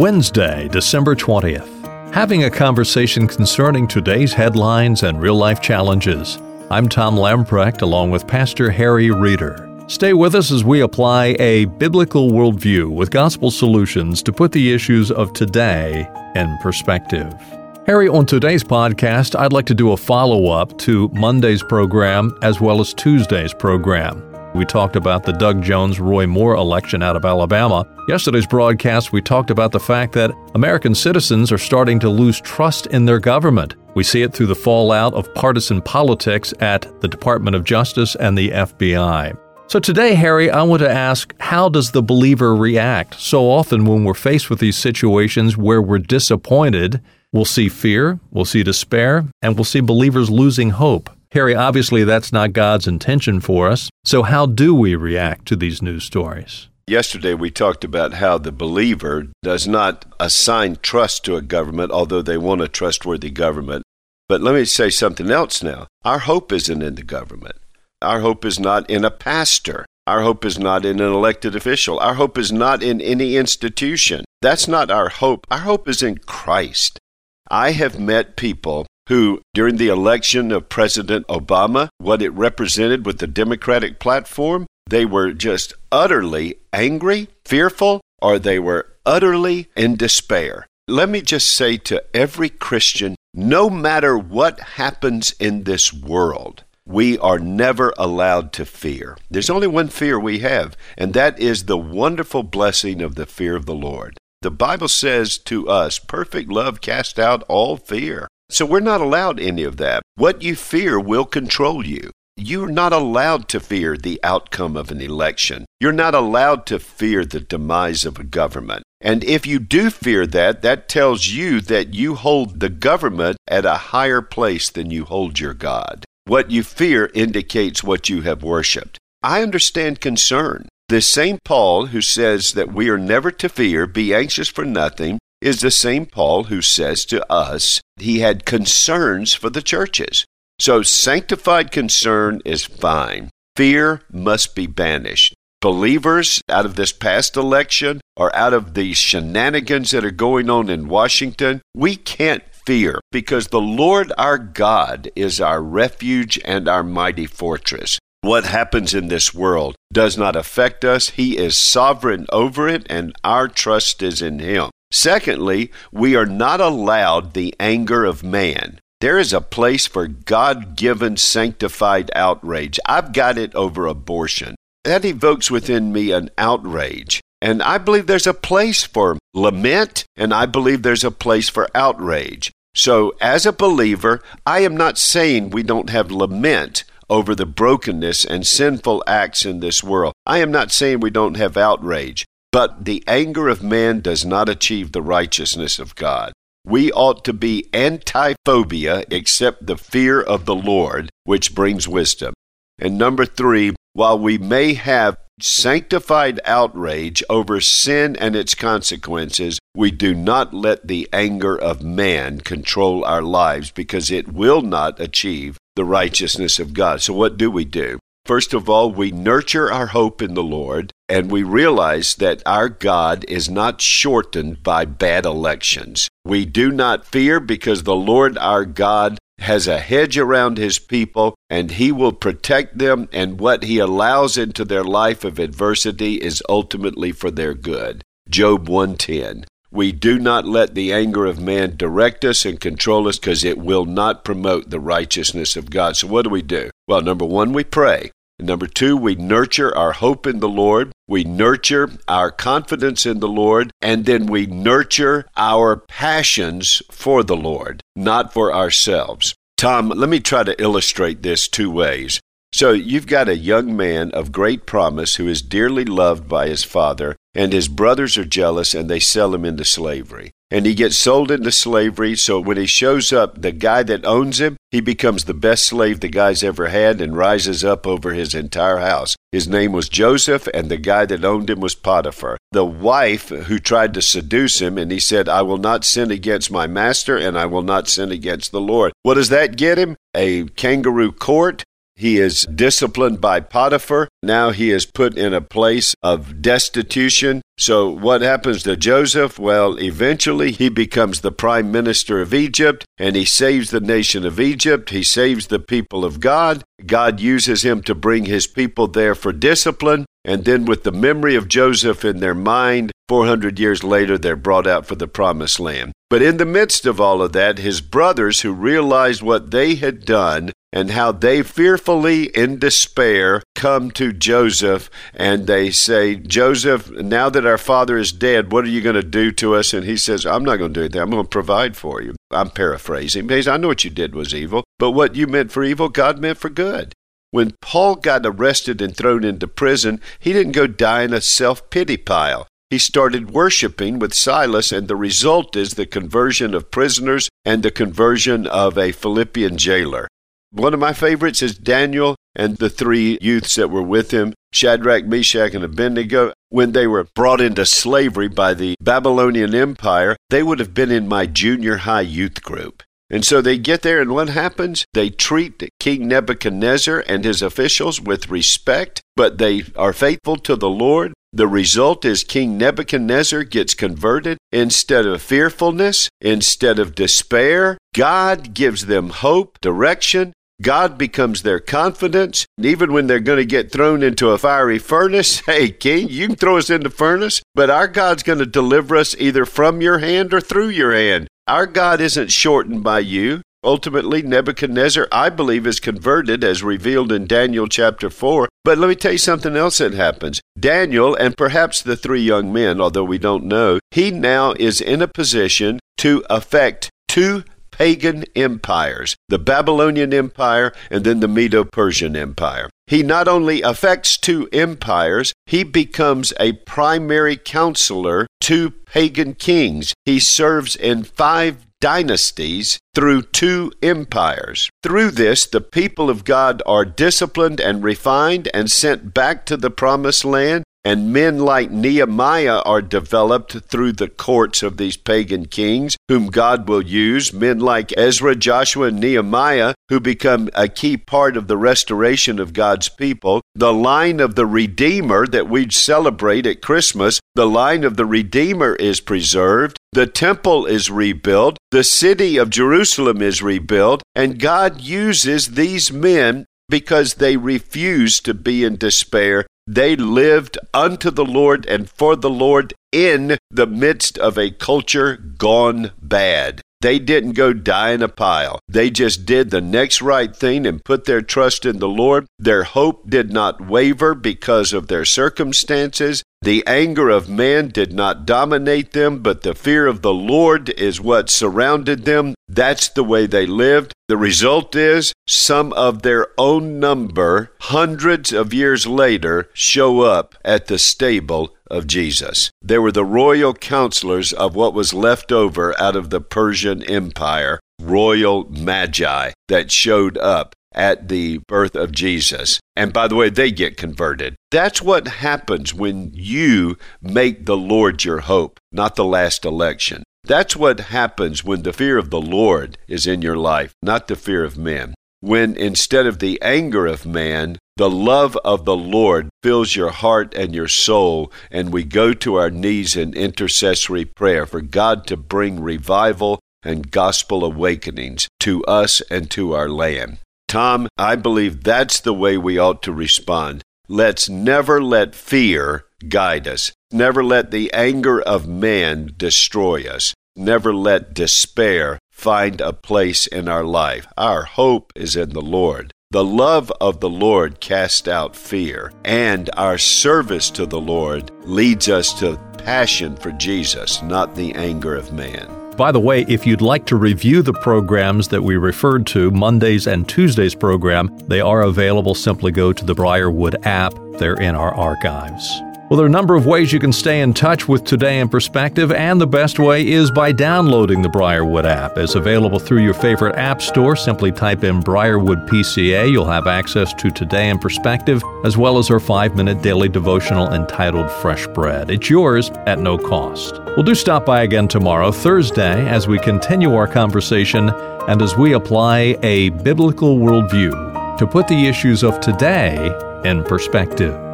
Wednesday, December 20th. Having a conversation concerning today's headlines and real life challenges. I'm Tom Lamprecht along with Pastor Harry Reeder. Stay with us as we apply a biblical worldview with gospel solutions to put the issues of today in perspective. Harry, on today's podcast, I'd like to do a follow up to Monday's program as well as Tuesday's program. We talked about the Doug Jones Roy Moore election out of Alabama. Yesterday's broadcast, we talked about the fact that American citizens are starting to lose trust in their government. We see it through the fallout of partisan politics at the Department of Justice and the FBI. So today, Harry, I want to ask how does the believer react? So often, when we're faced with these situations where we're disappointed, we'll see fear, we'll see despair, and we'll see believers losing hope. Harry, obviously, that's not God's intention for us. So, how do we react to these news stories? Yesterday, we talked about how the believer does not assign trust to a government, although they want a trustworthy government. But let me say something else now. Our hope isn't in the government. Our hope is not in a pastor. Our hope is not in an elected official. Our hope is not in any institution. That's not our hope. Our hope is in Christ. I have met people who, during the election of President Obama, what it represented with the Democratic platform, they were just utterly angry, fearful, or they were utterly in despair. Let me just say to every Christian no matter what happens in this world, we are never allowed to fear. There's only one fear we have, and that is the wonderful blessing of the fear of the Lord. The Bible says to us, perfect love casts out all fear. So we're not allowed any of that. What you fear will control you. You're not allowed to fear the outcome of an election. You're not allowed to fear the demise of a government. And if you do fear that, that tells you that you hold the government at a higher place than you hold your God. What you fear indicates what you have worshiped. I understand concern. The same Paul who says that we are never to fear, be anxious for nothing, is the same Paul who says to us he had concerns for the churches. So sanctified concern is fine. Fear must be banished. Believers out of this past election or out of the shenanigans that are going on in Washington, we can't fear, because the Lord our God is our refuge and our mighty fortress. What happens in this world does not affect us. He is sovereign over it, and our trust is in Him. Secondly, we are not allowed the anger of man. There is a place for God given sanctified outrage. I've got it over abortion. That evokes within me an outrage. And I believe there's a place for lament, and I believe there's a place for outrage. So, as a believer, I am not saying we don't have lament over the brokenness and sinful acts in this world. I am not saying we don't have outrage, but the anger of man does not achieve the righteousness of God. We ought to be anti phobia, except the fear of the Lord, which brings wisdom. And number three, while we may have sanctified outrage over sin and its consequences, we do not let the anger of man control our lives because it will not achieve the righteousness of God. So, what do we do? First of all, we nurture our hope in the Lord, and we realize that our God is not shortened by bad elections. We do not fear because the Lord our God has a hedge around his people and he will protect them and what he allows into their life of adversity is ultimately for their good. Job 110. We do not let the anger of man direct us and control us because it will not promote the righteousness of God. So, what do we do? Well, number one, we pray. Number two, we nurture our hope in the Lord. We nurture our confidence in the Lord. And then we nurture our passions for the Lord, not for ourselves. Tom, let me try to illustrate this two ways. So, you've got a young man of great promise who is dearly loved by his father, and his brothers are jealous and they sell him into slavery. And he gets sold into slavery, so when he shows up, the guy that owns him, he becomes the best slave the guy's ever had and rises up over his entire house. His name was Joseph, and the guy that owned him was Potiphar. The wife who tried to seduce him, and he said, I will not sin against my master, and I will not sin against the Lord. What does that get him? A kangaroo court He is disciplined by Potiphar. Now he is put in a place of destitution. So, what happens to Joseph? Well, eventually he becomes the prime minister of Egypt and he saves the nation of Egypt. He saves the people of God. God uses him to bring his people there for discipline. And then, with the memory of Joseph in their mind, 400 years later, they're brought out for the promised land. But in the midst of all of that, his brothers, who realized what they had done and how they fearfully in despair come to Joseph and they say, Joseph, now that our father is dead, what are you going to do to us? And he says, I'm not going to do anything. I'm going to provide for you. I'm paraphrasing because I know what you did was evil, but what you meant for evil, God meant for good. When Paul got arrested and thrown into prison, he didn't go die in a self pity pile. He started worshiping with Silas, and the result is the conversion of prisoners and the conversion of a Philippian jailer. One of my favorites is Daniel and the three youths that were with him Shadrach, Meshach, and Abednego. When they were brought into slavery by the Babylonian Empire, they would have been in my junior high youth group. And so they get there, and what happens? They treat King Nebuchadnezzar and his officials with respect, but they are faithful to the Lord. The result is King Nebuchadnezzar gets converted. Instead of fearfulness, instead of despair, God gives them hope, direction, God becomes their confidence. And even when they're going to get thrown into a fiery furnace, hey, King, you can throw us in the furnace, but our God's going to deliver us either from your hand or through your hand. Our God isn't shortened by you. Ultimately, Nebuchadnezzar, I believe, is converted as revealed in Daniel chapter 4. But let me tell you something else that happens. Daniel, and perhaps the three young men, although we don't know, he now is in a position to affect two pagan empires the Babylonian Empire and then the Medo Persian Empire. He not only affects two empires, he becomes a primary counselor to pagan kings. He serves in five dynasties through two empires. Through this, the people of God are disciplined and refined and sent back to the promised land and men like Nehemiah are developed through the courts of these pagan kings, whom God will use. Men like Ezra, Joshua, and Nehemiah, who become a key part of the restoration of God's people. The line of the Redeemer that we celebrate at Christmas, the line of the Redeemer is preserved. The temple is rebuilt. The city of Jerusalem is rebuilt. And God uses these men because they refuse to be in despair they lived unto the Lord and for the Lord in the midst of a culture gone bad. They didn't go die in a pile. They just did the next right thing and put their trust in the Lord. Their hope did not waver because of their circumstances. The anger of man did not dominate them, but the fear of the Lord is what surrounded them. That's the way they lived. The result is some of their own number, hundreds of years later, show up at the stable of Jesus. They were the royal counselors of what was left over out of the Persian Empire, royal magi that showed up at the birth of Jesus. And by the way, they get converted. That's what happens when you make the Lord your hope, not the last election. That's what happens when the fear of the Lord is in your life, not the fear of men. When instead of the anger of man, the love of the Lord fills your heart and your soul, and we go to our knees in intercessory prayer for God to bring revival and gospel awakenings to us and to our land. Tom, I believe that's the way we ought to respond. Let's never let fear guide us. Never let the anger of man destroy us. Never let despair find a place in our life. Our hope is in the Lord. The love of the Lord casts out fear, and our service to the Lord leads us to passion for Jesus, not the anger of man. By the way, if you'd like to review the programs that we referred to, Mondays and Tuesdays program, they are available. Simply go to the Briarwood app. They're in our archives. Well, there are a number of ways you can stay in touch with Today in Perspective, and the best way is by downloading the Briarwood app. It's available through your favorite app store. Simply type in Briarwood PCA. You'll have access to Today in Perspective, as well as our five minute daily devotional entitled Fresh Bread. It's yours at no cost. We'll do stop by again tomorrow, Thursday, as we continue our conversation and as we apply a biblical worldview to put the issues of today in perspective.